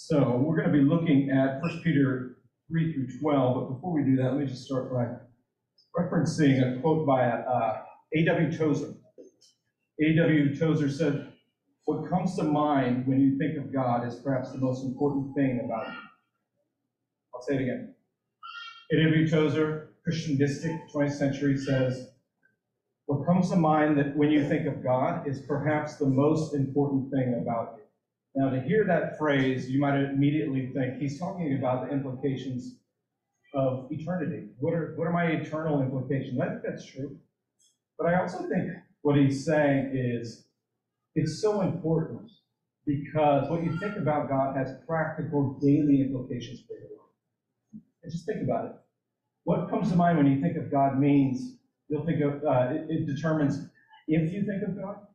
So we're going to be looking at 1 Peter 3 through 12, but before we do that, let me just start by referencing a quote by uh, A.W. Tozer. A.W. Tozer said, "What comes to mind when you think of God is perhaps the most important thing about him." I'll say it again. A.W. Tozer, Christian mystic, 20th century, says, "What comes to mind that when you think of God is perhaps the most important thing about you." Now, to hear that phrase, you might immediately think he's talking about the implications of eternity. What are, what are my eternal implications? I think that's true. But I also think what he's saying is it's so important because what you think about God has practical daily implications for your life. And just think about it. What comes to mind when you think of God means you'll think of, uh, it, it determines if you think of God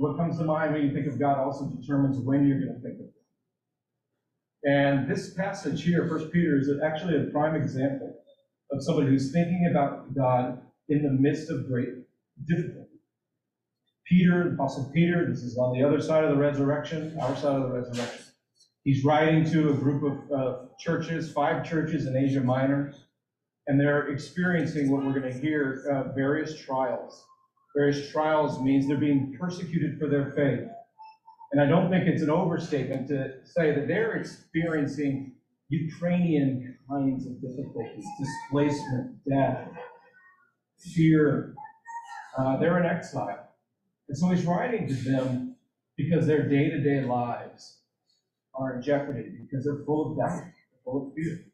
what comes to mind when you think of God also determines when you're going to think of Him. And this passage here, First Peter, is actually a prime example of somebody who's thinking about God in the midst of great difficulty. Peter, Apostle Peter, this is on the other side of the resurrection, our side of the resurrection. He's writing to a group of uh, churches, five churches in Asia Minor, and they're experiencing what we're going to hear uh, various trials various trials means they're being persecuted for their faith. And I don't think it's an overstatement to say that they're experiencing Ukrainian kinds of difficulties, displacement, death, fear. Uh, they're in exile. And so he's writing to them because their day to day lives are in jeopardy, because they're full of doubt, full of fear.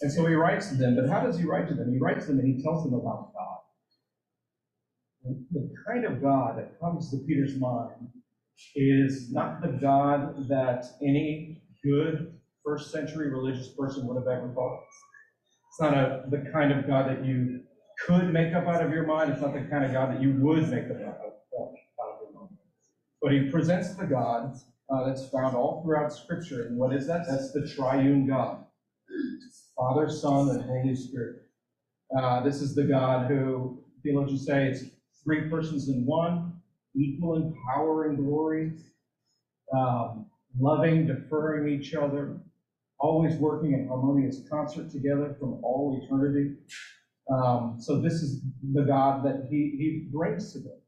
And so he writes to them, but how does he write to them? He writes to them and he tells them about God the kind of God that comes to Peter's mind is not the God that any good first century religious person would have ever thought. of. It's not a, the kind of God that you could make up out of your mind. It's not the kind of God that you would make up out of your mind. But he presents the God uh, that's found all throughout Scripture. And what is that? That's the triune God Father, Son, and Holy Spirit. Uh, this is the God who theologians say it's three persons in one, equal in power and glory, um, loving, deferring each other, always working in harmonious concert together from all eternity. Um, so this is the God that he, he brings to them.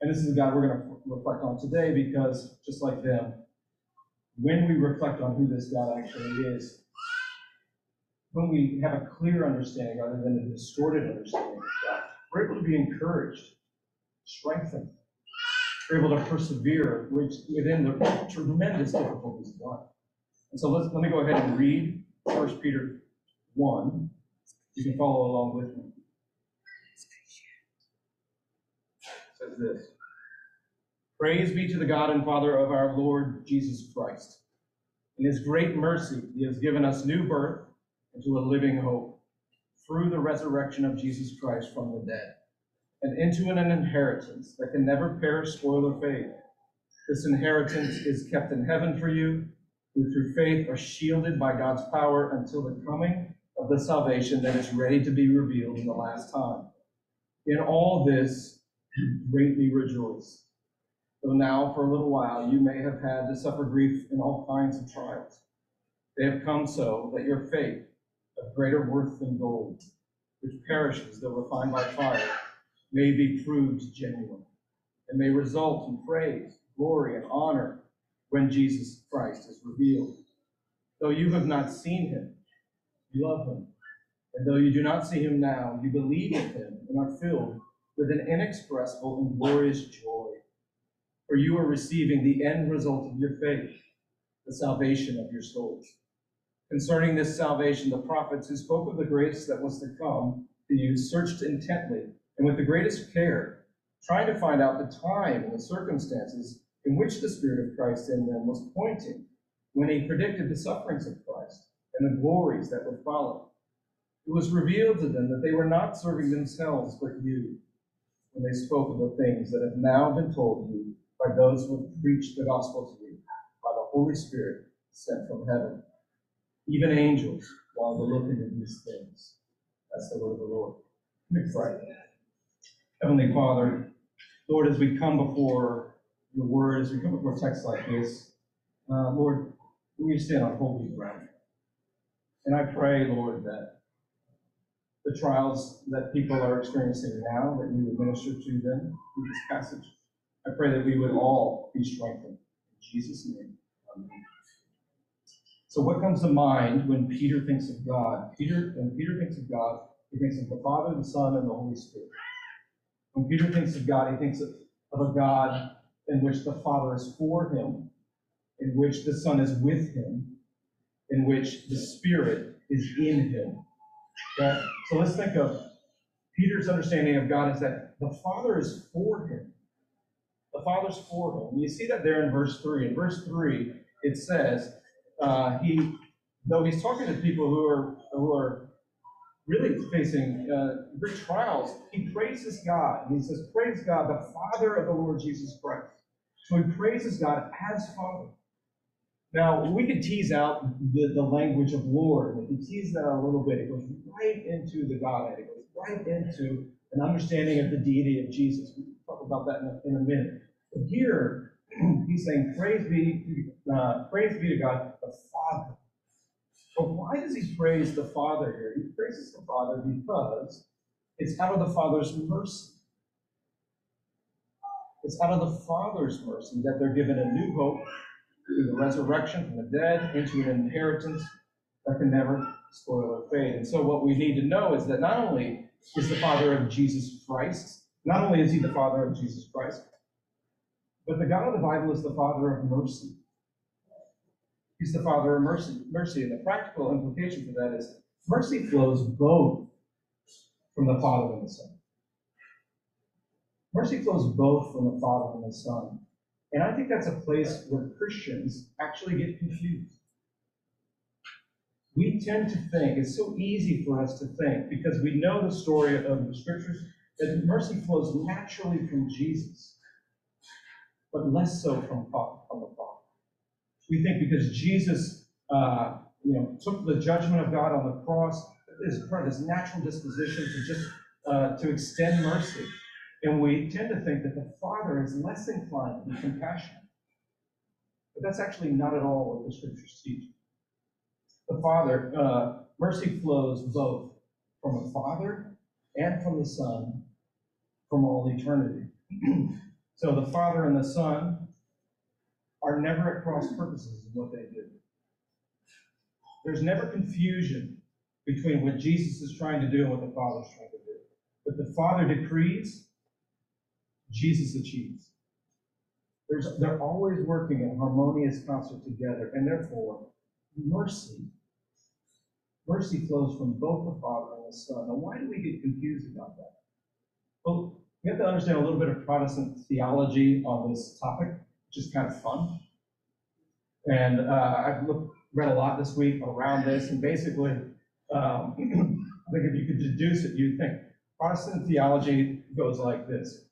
And this is the God we're going to reflect on today because just like them, when we reflect on who this God actually is, when we have a clear understanding rather than a distorted understanding of God, we're able to be encouraged, strengthened. We're able to persevere within the tremendous difficulties of life. And so let's, let me go ahead and read 1 Peter 1. You can follow along with me. Says this Praise be to the God and Father of our Lord Jesus Christ. In his great mercy, he has given us new birth into a living hope through the resurrection of Jesus Christ from the dead, and into an inheritance that can never perish, spoil, or fade. This inheritance is kept in heaven for you, who through faith are shielded by God's power until the coming of the salvation that is ready to be revealed in the last time. In all this, greatly rejoice. Though now, for a little while, you may have had to suffer grief in all kinds of trials. They have come so that your faith, of greater worth than gold, which perishes though refined by fire, may be proved genuine, and may result in praise, glory, and honor when Jesus Christ is revealed. Though you have not seen him, you love him. And though you do not see him now, you believe in him and are filled with an inexpressible and glorious joy. For you are receiving the end result of your faith, the salvation of your souls. Concerning this salvation, the prophets who spoke of the grace that was to come to you searched intently and with the greatest care, trying to find out the time and the circumstances in which the Spirit of Christ in them was pointing when he predicted the sufferings of Christ and the glories that would follow. It was revealed to them that they were not serving themselves but you when they spoke of the things that have now been told you by those who have preached the gospel to you by the Holy Spirit sent from heaven even angels, while they're looking at these things. That's the word of the Lord. Me pray. Heavenly Father, Lord, as we come before your word as we come before texts like this. Uh, Lord, we stand on holy ground. And I pray, Lord, that the trials that people are experiencing now, that you would minister to them through this passage. I pray that we would all be strengthened. In Jesus' name, amen. So what comes to mind when Peter thinks of God? Peter, when Peter thinks of God, he thinks of the Father, the Son, and the Holy Spirit. When Peter thinks of God, he thinks of, of a God in which the Father is for him, in which the Son is with him, in which the Spirit is in him. Okay? So let's think of Peter's understanding of God is that the Father is for him. The Father's for him. You see that there in verse 3. In verse 3, it says, uh, he, though he's talking to people who are, who are really facing uh, great trials, he praises God. And he says, Praise God, the Father of the Lord Jesus Christ. So he praises God as Father. Now, we could tease out the, the language of Lord, if you tease that a little bit, it goes right into the Godhead. It goes right into an understanding of the deity of Jesus. We'll talk about that in a, in a minute. But here, he's saying, praise be, uh, praise be to God, the Father. But why does he praise the Father here? He praises the Father because it's out of the Father's mercy. It's out of the Father's mercy that they're given a new hope through the resurrection from the dead into an inheritance that can never spoil or fade. And so, what we need to know is that not only is the Father of Jesus Christ, not only is he the Father of Jesus Christ, but the God of the Bible is the Father of mercy. He's the Father of mercy. Mercy, and the practical implication for that is mercy flows both from the Father and the Son. Mercy flows both from the Father and the Son. And I think that's a place where Christians actually get confused. We tend to think, it's so easy for us to think, because we know the story of the scriptures, that mercy flows naturally from Jesus, but less so from, from the Father. We think because Jesus, uh, you know, took the judgment of God on the cross, is part of his natural disposition to just uh, to extend mercy. And we tend to think that the Father is less inclined to be compassionate. But that's actually not at all what the scriptures teach. The Father, uh, mercy flows both from the Father and from the Son from all eternity. so the Father and the Son are never at cross purposes in what they do. There's never confusion between what Jesus is trying to do and what the Father is trying to do. But the Father decrees, Jesus achieves. There's, they're always working in harmonious concert together, and therefore, mercy, mercy flows from both the Father and the Son. Now, why do we get confused about that? Well, we have to understand a little bit of Protestant theology on this topic, is kind of fun. And uh, I've looked, read a lot this week around this, and basically, um, I think if you could deduce it, you'd think Protestant theology goes like this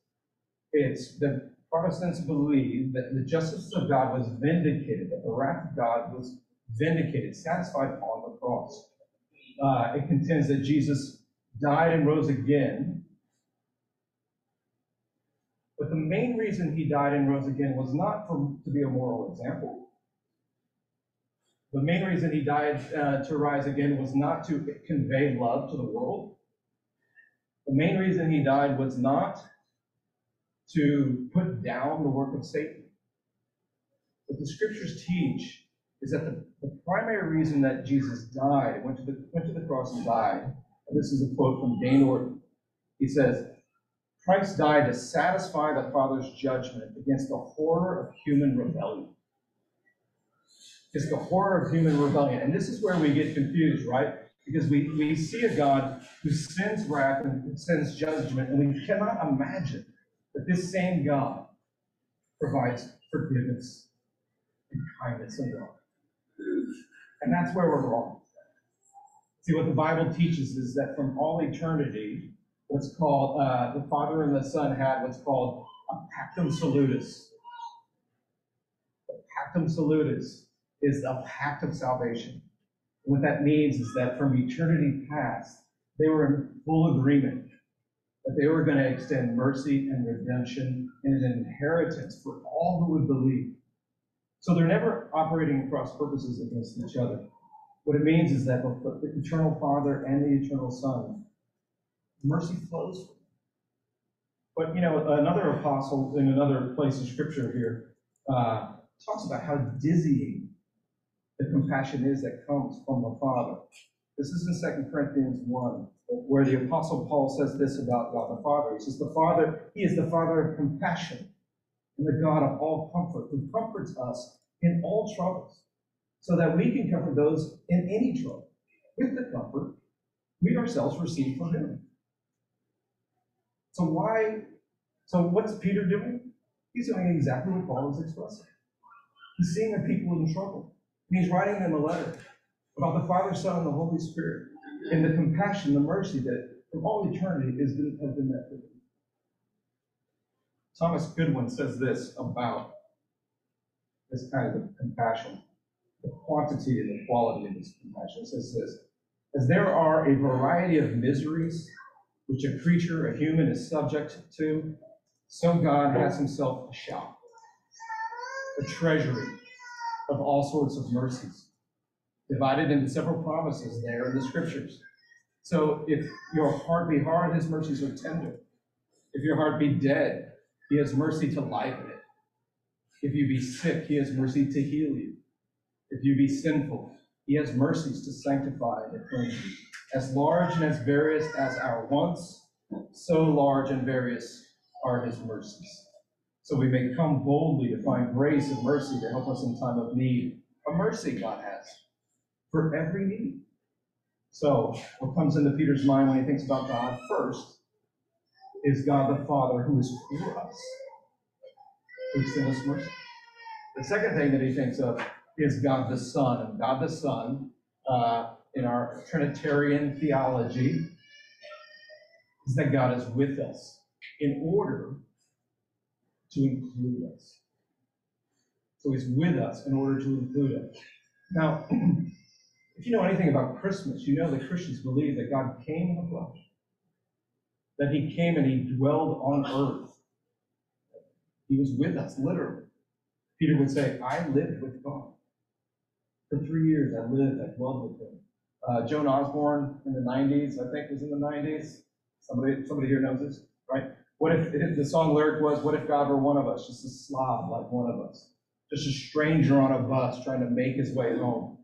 it's the Protestants believe that the justice of God was vindicated, that the wrath of God was vindicated, satisfied on the cross. Uh, it contends that Jesus died and rose again. But the main reason he died and rose again was not for, to be a moral example. The main reason he died uh, to rise again was not to convey love to the world. The main reason he died was not to put down the work of Satan. What the scriptures teach is that the, the primary reason that Jesus died, went to, the, went to the cross and died, and this is a quote from Dane Ortlund. He says, Christ died to satisfy the Father's judgment against the horror of human rebellion. It's the horror of human rebellion. And this is where we get confused, right? Because we, we see a God who sends wrath and sends judgment, and we cannot imagine that this same God provides forgiveness and kindness and love. And that's where we're wrong. See, what the Bible teaches is that from all eternity, what's called, uh, the Father and the Son had what's called a pactum salutis. The pactum salutis is a pact of salvation. What that means is that from eternity past, they were in full agreement that they were going to extend mercy and redemption and an inheritance for all who would believe. So they're never operating across purposes against each other. What it means is that both the eternal Father and the eternal Son, mercy flows from. But, you know, another apostle in another place in Scripture here uh, talks about how dizzying the compassion is that comes from the Father. This is in Second Corinthians 1, where the Apostle Paul says this about God the Father. He says, The Father, He is the Father of compassion and the God of all comfort, who comforts us in all troubles, so that we can comfort those in any trouble with the comfort we ourselves receive from Him. So, why? So, what's Peter doing? He's doing exactly what Paul is expressing. He's seeing the people in trouble, and he's writing them a letter about the Father, Son, and the Holy Spirit, and the compassion, the mercy that from all eternity has been, has been met for them. Thomas Goodwin says this about this kind of compassion, the quantity and the quality of this compassion. It says this As there are a variety of miseries which a creature, a human, is subject to, so God has himself a shop, a treasury of all sorts of mercies, divided into several promises there in the scriptures. So if your heart be hard, his mercies are tender. If your heart be dead, he has mercy to liven it. If you be sick, he has mercy to heal you. If you be sinful, he has mercies to sanctify and cleanse. As large and as various as our wants, so large and various are his mercies. So we may come boldly to find grace and mercy to help us in time of need. A mercy God has for every need. So, what comes into Peter's mind when he thinks about God first is God the Father who is for us, who extends us mercy. The second thing that he thinks of is God the Son. And God the Son, uh, in our Trinitarian theology, is that God is with us in order to include us. So he's with us in order to include us. Now, if you know anything about Christmas, you know that Christians believe that God came in the flesh, that he came and he dwelled on earth. He was with us, literally. Peter would say, I lived with God. For three years, I lived, I dwelled with him. Uh, Joan Osborne in the 90s, I think was in the 90s. Somebody, somebody here knows this, right? What if, if the song lyric was, What if God were one of us, just a slob like one of us? Just a stranger on a bus trying to make his way home.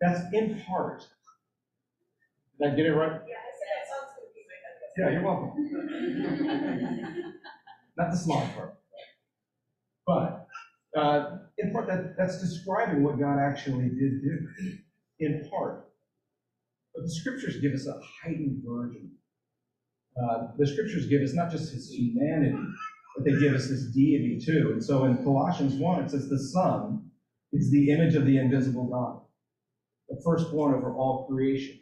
That's in part. Did I get it right? Yeah, I said that sounds good. to me, Yeah, you're welcome. Not the slob part. But uh, in part, that, that's describing what God actually did do, in part. But the scriptures give us a heightened version. Uh, the scriptures give us not just his humanity, but they give us his deity too. And so in Colossians 1, it says, The Son is the image of the invisible God, the firstborn over all creation.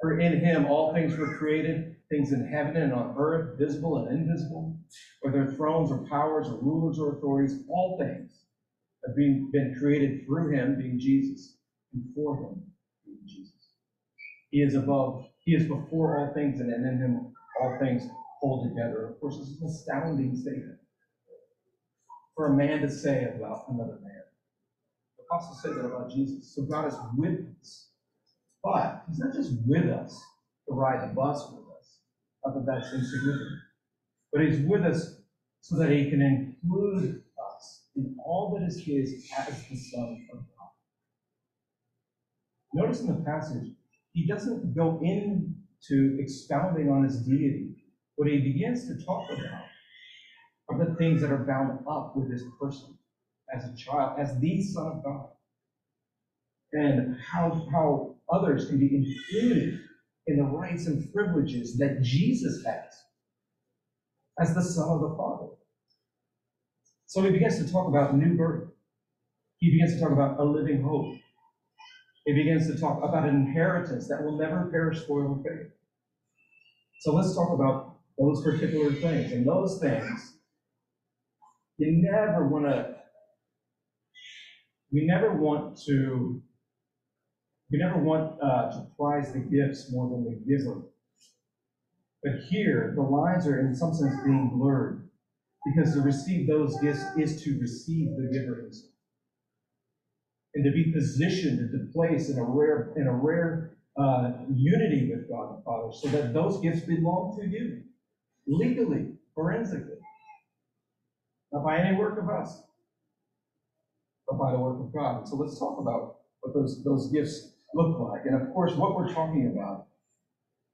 For in him all things were created, things in heaven and on earth, visible and invisible, whether thrones or powers or rulers or authorities, all things have been, created through him, being Jesus, and for him, being Jesus. He is above, he is before all things, and in him all things hold together. Of course, this is an astounding statement for a man to say about another man. The apostle said that about Jesus. So God is with us. But he's not just with us to ride the bus with us. Not that that's insignificant. But he's with us so that he can include in all that is his as the Son of God. Notice in the passage, he doesn't go into expounding on his deity. What he begins to talk about are the things that are bound up with his person as a child, as the Son of God. And how, how others can be included in the rights and privileges that Jesus has as the Son of the Father. So he begins to talk about new birth. He begins to talk about a living hope. He begins to talk about an inheritance that will never perish, spoil, and fade. So let's talk about those particular things. And those things, you never want to, we never want to, we never want uh, to prize the gifts more than the giver. But here, the lines are in some sense being blurred, because to receive those gifts is to receive the giver himself. And to be positioned and to place in a rare, in a rare uh, unity with God the Father, so that those gifts belong to you, legally, forensically. Not by any work of us, but by the work of God. So let's talk about what those, those gifts look like. And of course, what we're talking about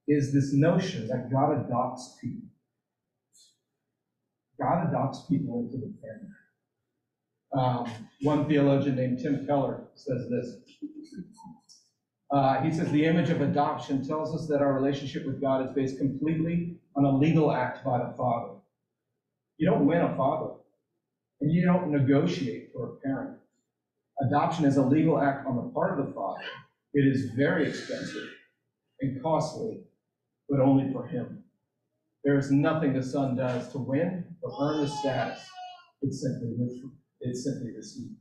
is this notion that God adopts people. God adopts people into the family. Um, one theologian named Tim Keller says this. Uh, he says the image of adoption tells us that our relationship with God is based completely on a legal act by the Father. You don't win a father, and you don't negotiate for a parent. Adoption is a legal act on the part of the father. It is very expensive and costly, but only for him. There is nothing the son does to win or earn the status. It's simply it's simply received.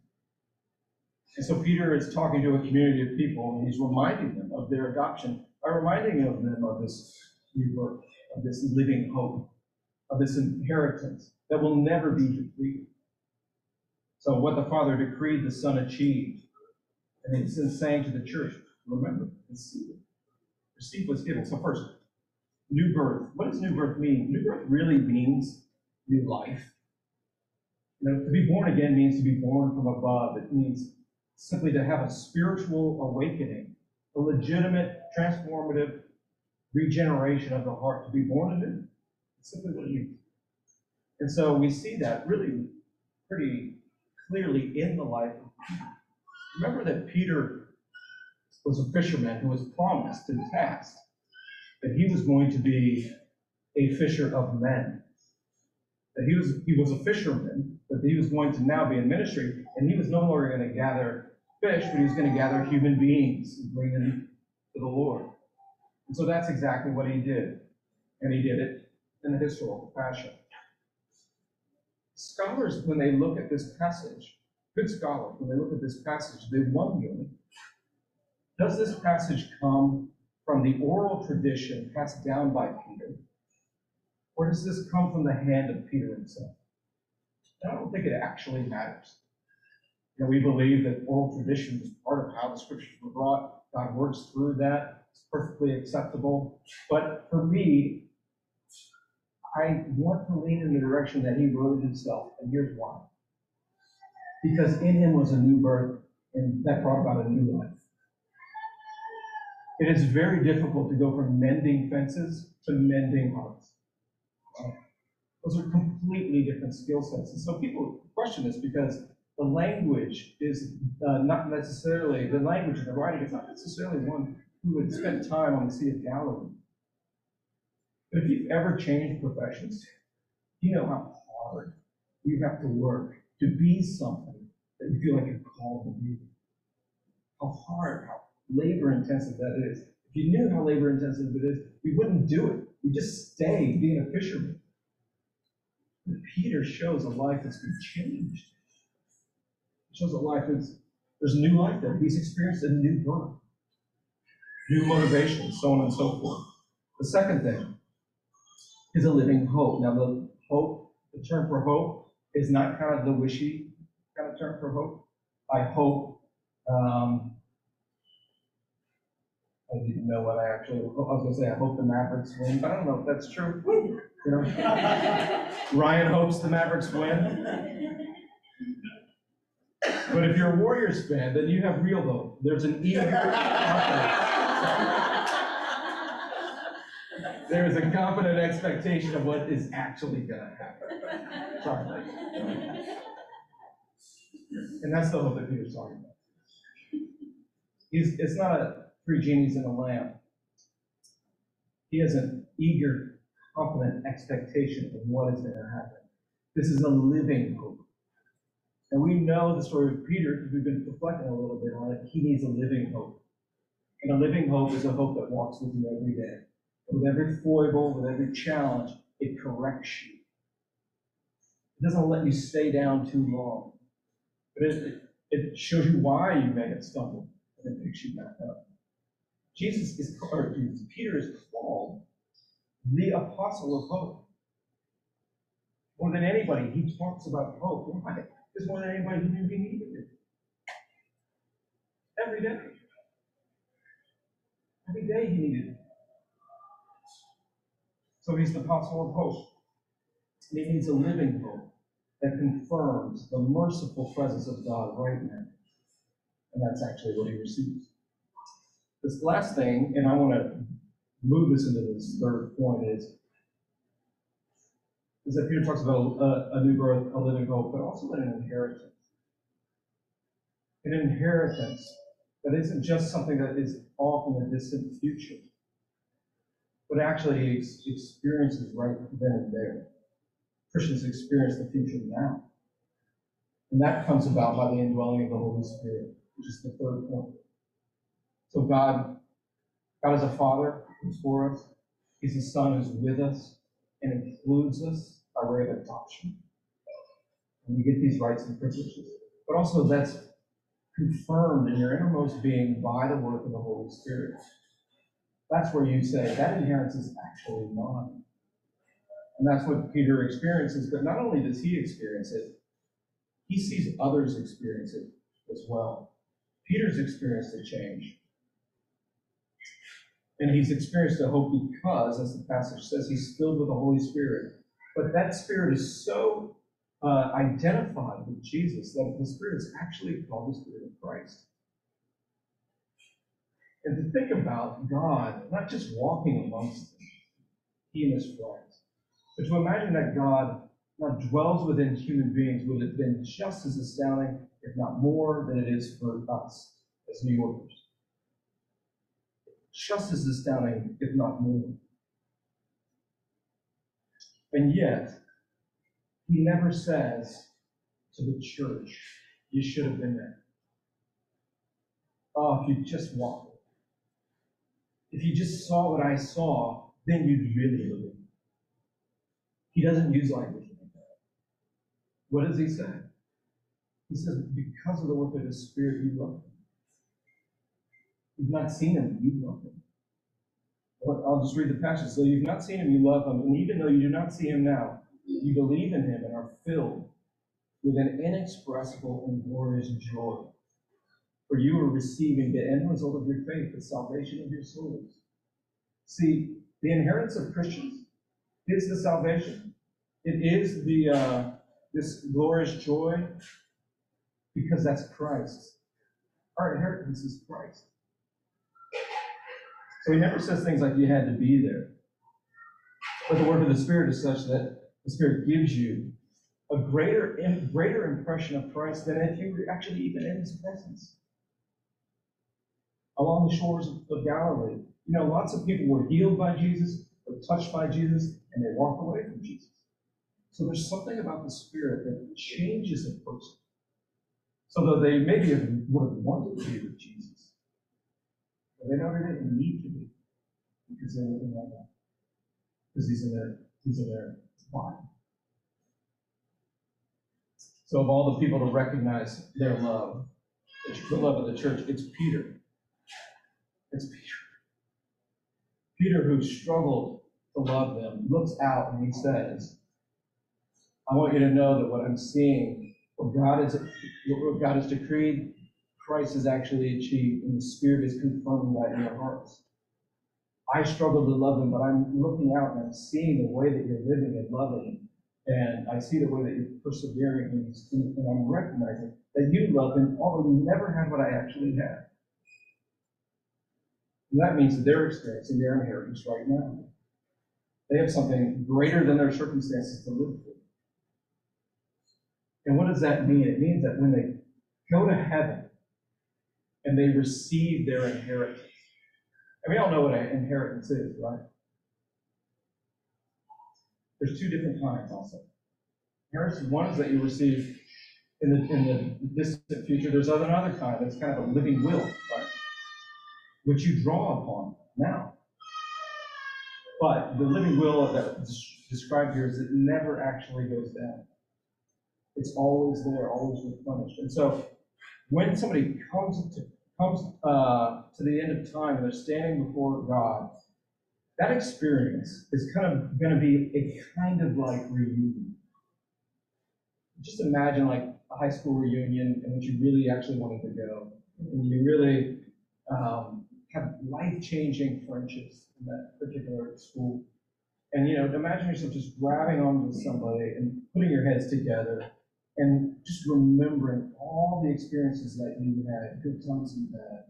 And so Peter is talking to a community of people, and he's reminding them of their adoption by reminding of them of this new birth, of this living hope, of this inheritance that will never be depleted. So what the Father decreed, the Son achieved. And he's saying to the church, remember, receive it. Receive what's given. So first, new birth. What does new birth mean? New birth really means new life. You know, to be born again means to be born from above. It means simply to have a spiritual awakening, a legitimate, transformative regeneration of the heart, to be born anew. It's simply what it means. And so we see that really pretty clearly in the life of Peter. Remember that Peter was a fisherman who was promised and tasked that he was going to be a fisher of men. That he was he was a fisherman, but he was going to now be in ministry, and he was no longer going to gather fish, but he was going to gather human beings and bring them to the Lord. And so that's exactly what he did. And he did it in a historical fashion. Scholars, when they look at this passage, good scholars, when they look at this passage, they wonder, does this passage come from the oral tradition passed down by Peter? Or does this come from the hand of Peter himself? I don't think it actually matters. You know, we believe that oral tradition is part of how the scriptures were brought. God works through that. It's perfectly acceptable. But for me, I want to lean in the direction that he wrote himself, and here's why. Because in him was a new birth, and that brought about a new life. It is very difficult to go from mending fences to mending hearts. Those are completely different skill sets. And so people question this because the language is uh, not necessarily, the language of the writing is not necessarily one who would spend time on the Sea of Galilee. But if you've ever changed professions, you know how hard you have to work to be something that you feel like you're called to be. How hard, how labor intensive that is. If you knew how labor intensive it is, we wouldn't do it. We just stay being a fisherman. Peter shows a life that's been changed. Shows a life that's there's new life there. He's experienced a new birth, new motivation, so on and so forth. The second thing is a living hope. Now, the hope, the term for hope, is not kind of the wishy kind of term for hope. I hope. Um, I didn't even know what I actually. I was gonna say I hope the Mavericks win, but I don't know if that's true. You know, Ryan hopes the Mavericks win. But if you're a Warriors fan, then you have real hope. There's an eager there is a confident expectation of what is actually gonna happen. Sorry, And that's the hope that Peter's talking about. He's, it's not a three genies in a lamp. He has an eager, confident expectation of what is gonna happen. This is a living hope. And we know the story of Peter because we've been reflecting a little bit on it. He needs a living hope. And a living hope is a hope that walks with you every day. With every foible, with every challenge, it corrects you. It doesn't let you stay down too long. But it, it shows you why you may have stumbled and it picks you back up. Jesus is, or Peter is called the apostle of hope. More than anybody, he talks about hope. Why? Because more than anybody, he knew he needed it. Every day. Every day he needed it. So he's the apostle of hope. He needs a living hope that confirms the merciful presence of God right now. And that's actually what he receives. This last thing, and I want to move this into this third point, is, is that Peter talks about a, a new birth, a living hope, but also an inheritance. An inheritance that isn't just something that is off in the distant future, but actually ex- experiences right then and there. Christians experience the future now. And that comes about by the indwelling of the Holy Spirit, which is the third point. So God, God is a father who's for us. He's a son who's with us and includes us by way of adoption. And we get these rights and privileges. But also that's confirmed in your innermost being by the work of the Holy Spirit. That's where you say, that inheritance is actually mine. And that's what Peter experiences, but not only does he experience it, he sees others experience it as well. Peter's experienced a change. And he's experienced a hope because, as the passage says, he's filled with the Holy Spirit. But that Spirit is so uh, identified with Jesus that the Spirit is actually called the Spirit of Christ. And to think about God not just walking amongst them, he and his friends, but to imagine that God now dwells within human beings would have been just as astounding, if not more, than it is for us as New Yorkers. Just as astounding, if not more. And yet, he never says to the church, you should have been there. Oh, if you just walked. If you just saw what I saw, then you'd really believe. He doesn't use language like that. What does he say? He says, because of the work of the Spirit, you love. You've not seen him, you love him. I'll just read the passage. So you've not seen him, you love him, and even though you do not see him now, you believe in him and are filled with an inexpressible and glorious joy. For you are receiving the end result of your faith, the salvation of your souls. See, the inheritance of Christians is the salvation. It is the uh, this glorious joy because that's Christ. Our inheritance is Christ. So he never says things like you had to be there. But the work of the Spirit is such that the Spirit gives you a greater, greater impression of Christ than if you were actually even in his presence. Along the shores of, Galilee, you know, lots of people were healed by Jesus, were touched by Jesus, and they walked away from Jesus. So there's something about the Spirit that changes a person. So that they maybe would have wanted to be with Jesus, but they never didn't need to be because they're in that way. Because these are their, these are their body. So of all the people to recognize their love, the love of the church, it's Peter. It's Peter. Peter, who struggled to love them, looks out and he says, I want you to know that what I'm seeing, what God is, what God has decreed, Christ has actually achieved, and the Spirit is confirming that in your hearts. I struggle to love him, but I'm looking out and I'm seeing the way that you're living and loving. And I see the way that you're persevering and, and I'm recognizing that you love him, although you never had what I actually had. And that means that they're experiencing their inheritance right now. They have something greater than their circumstances to live for. And what does that mean? It means that when they go to heaven and they receive their inheritance, and we all know what an inheritance is, right? There's two different kinds also. Inheritance, one is that you receive in the, in the distant future. There's another kind that's kind of a living will, right? Which you draw upon now. But the living will that's described here is it never actually goes down. It's always there, always replenished. And so when somebody comes to comes uh, to the end of time and they're standing before God, that experience is kind of gonna be a kind of like reunion. Just imagine like a high school reunion in which you really actually wanted to go, and you really um, have life-changing friendships in that particular school. And, you know, imagine yourself just grabbing onto somebody and putting your heads together and just remembering all the experiences that you had, good times and bad,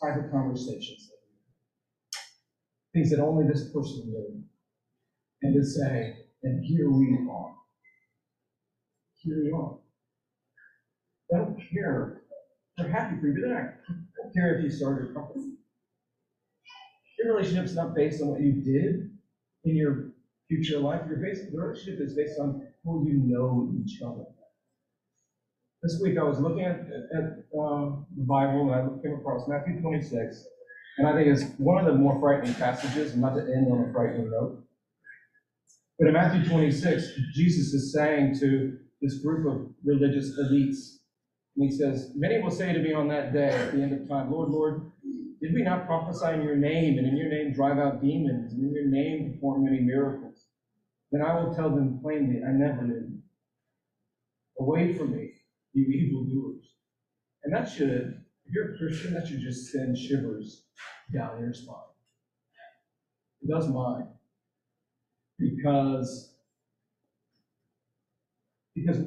private conversations, things that only this person knew. And to say, and here we are. Here we are. They don't care. They're happy for you, but don't care if you started a company. Your relationship's not based on what you did in your future life. Your base, the relationship is based on who you know each other. This week I was looking at, at, um, the Bible and I came across Matthew twenty-six. And I think it's one of the more frightening passages, not to end on a frightening note. But in Matthew twenty-six, Jesus is saying to this group of religious elites, and he says, Many will say to me on that day at the end of time, Lord, Lord, did we not prophesy in your name, and in your name drive out demons, and in your name perform many miracles? Then I will tell them plainly, I never knew you. Away from me, you evildoers. And that should, if you're a Christian, that should just send shivers down your spine. It does mine. Because, because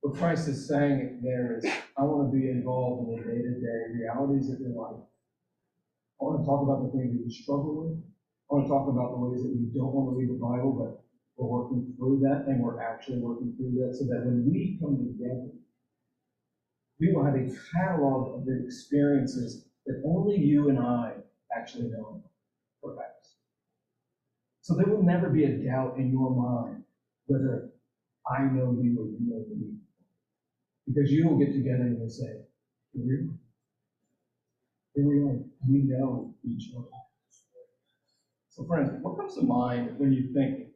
what Christ is saying there is, I want to be involved in the day-to-day realities of your life. I want to talk about the things that you struggle with. I want to talk about the ways that you don't want to read the Bible, but we're working through that, and we're actually working through that, so that when we come together, we will have a catalog of the experiences that only you and I actually know, perhaps. So there will never be a doubt in your mind whether I know you or you know me. Because you will get together and you'll say, here we are. Here we are. We know each other. So friends, what comes to mind when you think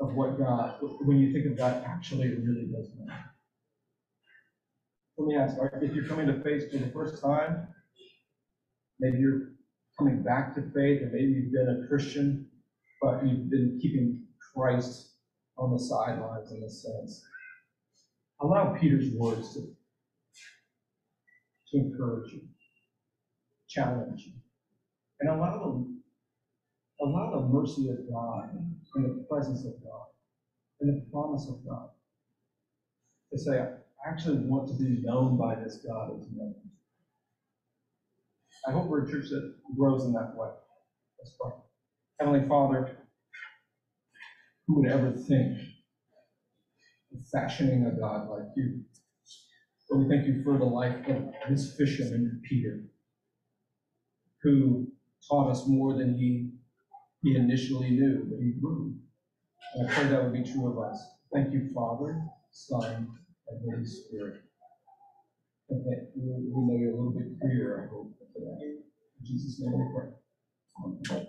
of what God, when you think of God actually really does matter? Let me ask, if you're coming to faith for the first time, maybe you're coming back to faith, and maybe you've been a Christian, but you've been keeping Christ on the sidelines in a sense. Allow Peter's words to, to encourage you, challenge you, and allow the, allow the mercy of God and the presence of God in the promise of God to say, I actually want to be known by this God and to know him. I hope we're a church that grows in that way. Let's pray. Heavenly Father, who would ever think of fashioning a God like you? But we thank you for the life of this fisherman, Peter, who taught us more than he, he initially knew, but he grew. And I pray that would be true of us. Thank you, Father, Son, and Holy Spirit. And that we know you a little bit clearer, I hope, today. In Jesus' name we pray.